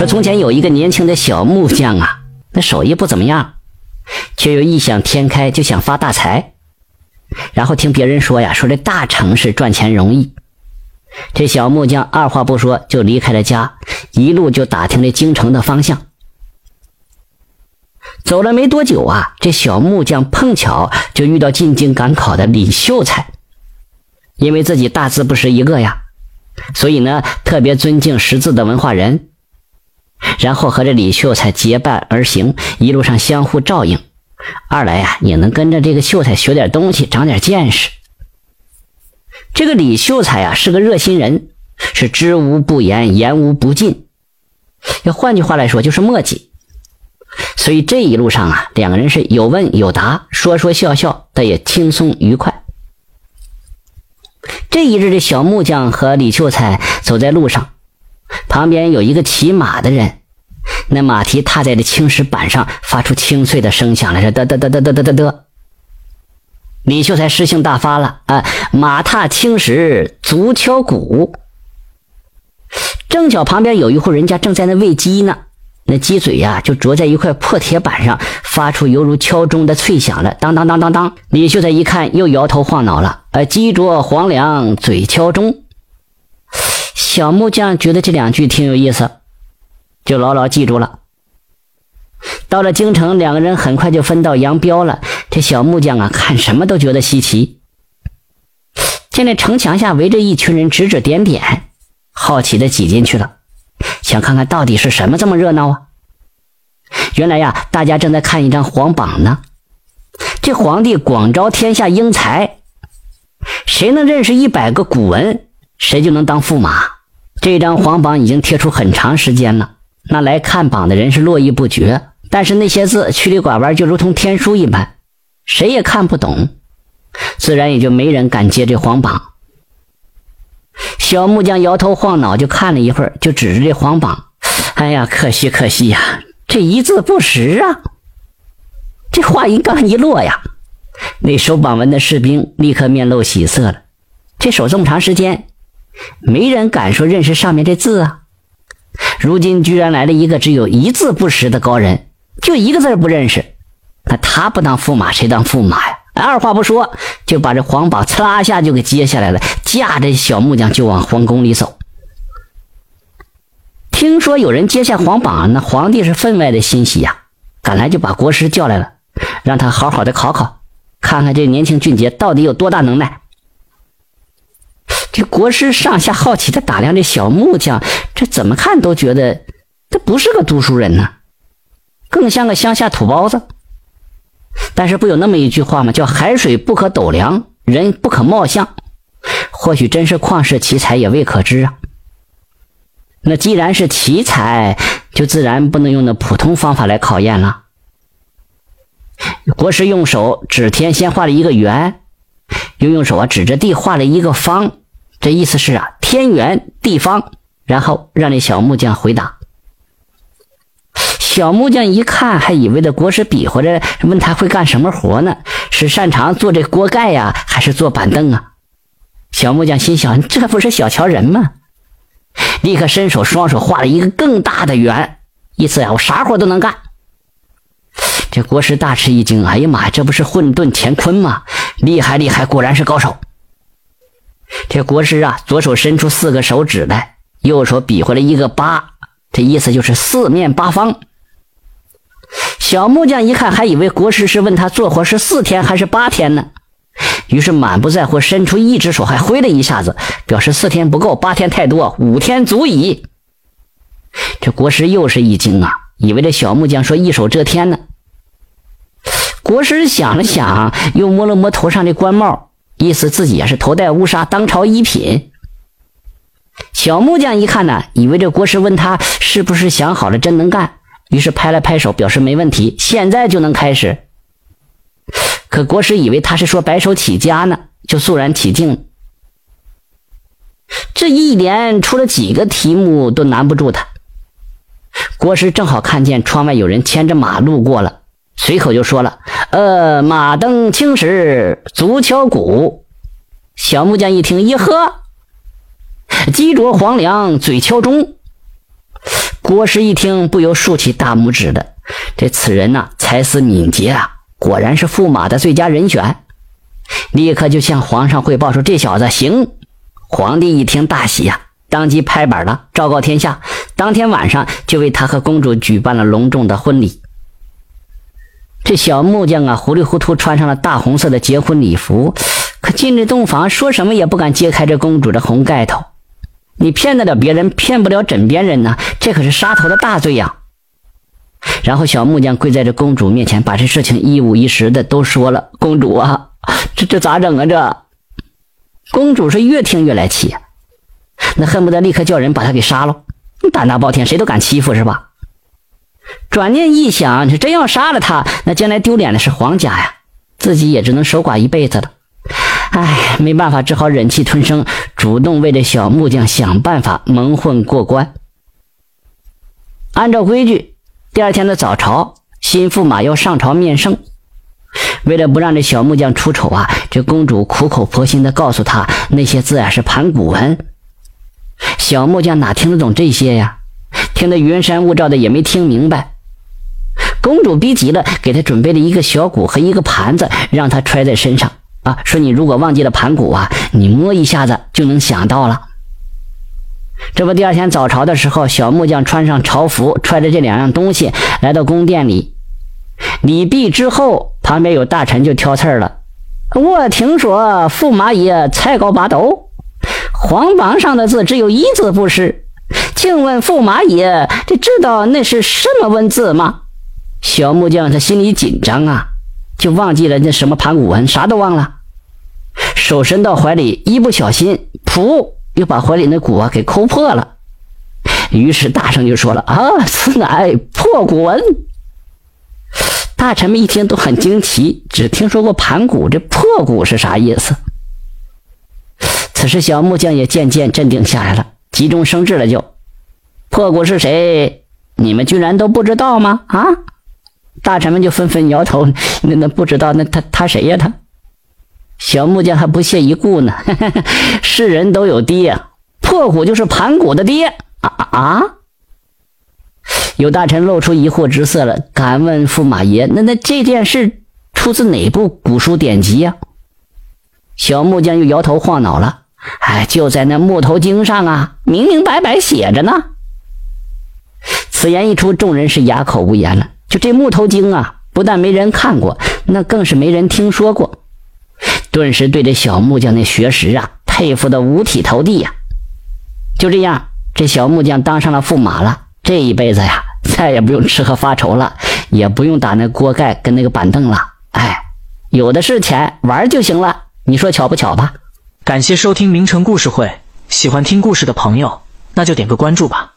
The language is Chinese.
说从前有一个年轻的小木匠啊，那手艺不怎么样，却又异想天开，就想发大财。然后听别人说呀，说这大城市赚钱容易。这小木匠二话不说就离开了家，一路就打听这京城的方向。走了没多久啊，这小木匠碰巧就遇到进京赶考的李秀才，因为自己大字不识一个呀，所以呢特别尊敬识字的文化人。然后和这李秀才结伴而行，一路上相互照应。二来呀，也能跟着这个秀才学点东西，长点见识。这个李秀才呀是个热心人，是知无不言，言无不尽。要换句话来说，就是墨迹。所以这一路上啊，两个人是有问有答，说说笑笑，但也轻松愉快。这一日，这小木匠和李秀才走在路上，旁边有一个骑马的人，那马蹄踏在这青石板上，发出清脆的声响来，是得得得得得得得得。李秀才诗性大发了啊！马踏青石，足敲鼓。正巧旁边有一户人家正在那喂鸡呢。那鸡嘴呀，就啄在一块破铁板上，发出犹如敲钟的脆响了，当当当当当。李秀才一看，又摇头晃脑了。呃，鸡啄黄粱，嘴敲钟。小木匠觉得这两句挺有意思，就牢牢记住了。到了京城，两个人很快就分道扬镳了。这小木匠啊，看什么都觉得稀奇。见那城墙下围着一群人指指点点，好奇的挤进去了。想看看到底是什么这么热闹啊？原来呀，大家正在看一张皇榜呢。这皇帝广招天下英才，谁能认识一百个古文，谁就能当驸马。这张皇榜已经贴出很长时间了，那来看榜的人是络绎不绝。但是那些字曲里拐弯，就如同天书一般，谁也看不懂，自然也就没人敢接这皇榜。小木匠摇头晃脑，就看了一会儿，就指着这黄榜：“哎呀，可惜可惜呀，这一字不识啊！”这话音刚一落呀，那守榜文的士兵立刻面露喜色了。这守这么长时间，没人敢说认识上面这字啊！如今居然来了一个只有一字不识的高人，就一个字不认识，那他不当驸马，谁当驸马呀？二话不说，就把这皇榜嚓下就给揭下来了，驾着小木匠就往皇宫里走。听说有人揭下皇榜，那皇帝是分外的欣喜呀，赶来就把国师叫来了，让他好好的考考，看看这年轻俊杰到底有多大能耐。这国师上下好奇的打量这小木匠，这怎么看都觉得他不是个读书人呢，更像个乡下土包子。但是不有那么一句话吗？叫“海水不可斗量，人不可貌相”。或许真是旷世奇才，也未可知啊。那既然是奇才，就自然不能用那普通方法来考验了。国师用手指天，先画了一个圆，又用手啊指着地画了一个方。这意思是啊，天圆地方。然后让那小木匠回答。小木匠一看，还以为这国师比划着问他会干什么活呢？是擅长做这锅盖呀，还是做板凳啊？小木匠心想：这不是小瞧人吗？立刻伸手双手画了一个更大的圆，意思呀，我啥活都能干。这国师大吃一惊：哎呀妈呀，这不是混沌乾坤吗？厉害厉害，果然是高手。这国师啊，左手伸出四个手指来，右手比划了一个八，这意思就是四面八方。小木匠一看，还以为国师是问他做活是四天还是八天呢，于是满不在乎，伸出一只手，还挥了一下子，表示四天不够，八天太多，五天足矣。这国师又是一惊啊，以为这小木匠说一手遮天呢。国师想了想，又摸了摸头上的官帽，意思自己也是头戴乌纱，当朝一品。小木匠一看呢，以为这国师问他是不是想好了，真能干。于是拍了拍手，表示没问题，现在就能开始。可国师以为他是说白手起家呢，就肃然起敬。这一连出了几个题目都难不住他。国师正好看见窗外有人牵着马路过了，随口就说了：“呃，马蹬青石，足敲鼓。”小木匠一听，一喝，鸡啄黄粱，嘴敲钟。郭师一听，不由竖起大拇指的。这此人呐，才思敏捷啊，果然是驸马的最佳人选。立刻就向皇上汇报说：“这小子行。”皇帝一听大喜呀，当即拍板了，昭告天下，当天晚上就为他和公主举办了隆重的婚礼。这小木匠啊，糊里糊涂穿上了大红色的结婚礼服，可进这洞房，说什么也不敢揭开这公主的红盖头。你骗得了别人，骗不了枕边人呐，这可是杀头的大罪呀！然后小木匠跪在这公主面前，把这事情一五一十的都说了。公主啊，这这咋整啊？这公主是越听越来气，那恨不得立刻叫人把他给杀了。胆大包天，谁都敢欺负是吧？转念一想，你真要杀了他，那将来丢脸的是皇家呀，自己也只能守寡一辈子了。唉，没办法，只好忍气吞声，主动为这小木匠想办法蒙混过关。按照规矩，第二天的早朝，新驸马要上朝面圣。为了不让这小木匠出丑啊，这公主苦口婆心的告诉他，那些字啊是盘古文。小木匠哪听得懂这些呀？听得云山雾罩的，也没听明白。公主逼急了，给他准备了一个小鼓和一个盘子，让他揣在身上。啊，说你如果忘记了盘古啊，你摸一下子就能想到了。这不，第二天早朝的时候，小木匠穿上朝服，揣着这两样东西来到宫殿里。礼毕之后，旁边有大臣就挑刺儿了。我听说驸马爷才高八斗，皇榜上的字只有一字不识，请问驸马爷，这知道那是什么文字吗？小木匠他心里紧张啊。就忘记了那什么盘古文，啥都忘了。手伸到怀里，一不小心，噗，又把怀里那鼓啊给抠破了。于是大声就说了：“啊，此乃破古文。”大臣们一听都很惊奇，只听说过盘古，这破鼓是啥意思？此时小木匠也渐渐镇定下来了，急中生智了，就破鼓是谁？你们居然都不知道吗？啊？大臣们就纷纷摇头，那那不知道那他他谁呀？他小木匠还不屑一顾呢。世人都有爹，破鼓就是盘古的爹啊啊！有大臣露出疑惑之色了，敢问驸马爷，那那这件事出自哪部古书典籍呀？小木匠又摇头晃脑了。哎，就在那木头经上啊，明明白白写着呢。此言一出，众人是哑口无言了。就这木头精啊，不但没人看过，那更是没人听说过。顿时对这小木匠那学识啊，佩服的五体投地呀。就这样，这小木匠当上了驸马了，这一辈子呀，再也不用吃喝发愁了，也不用打那锅盖跟那个板凳了。哎，有的是钱玩就行了。你说巧不巧吧？感谢收听名城故事会，喜欢听故事的朋友，那就点个关注吧。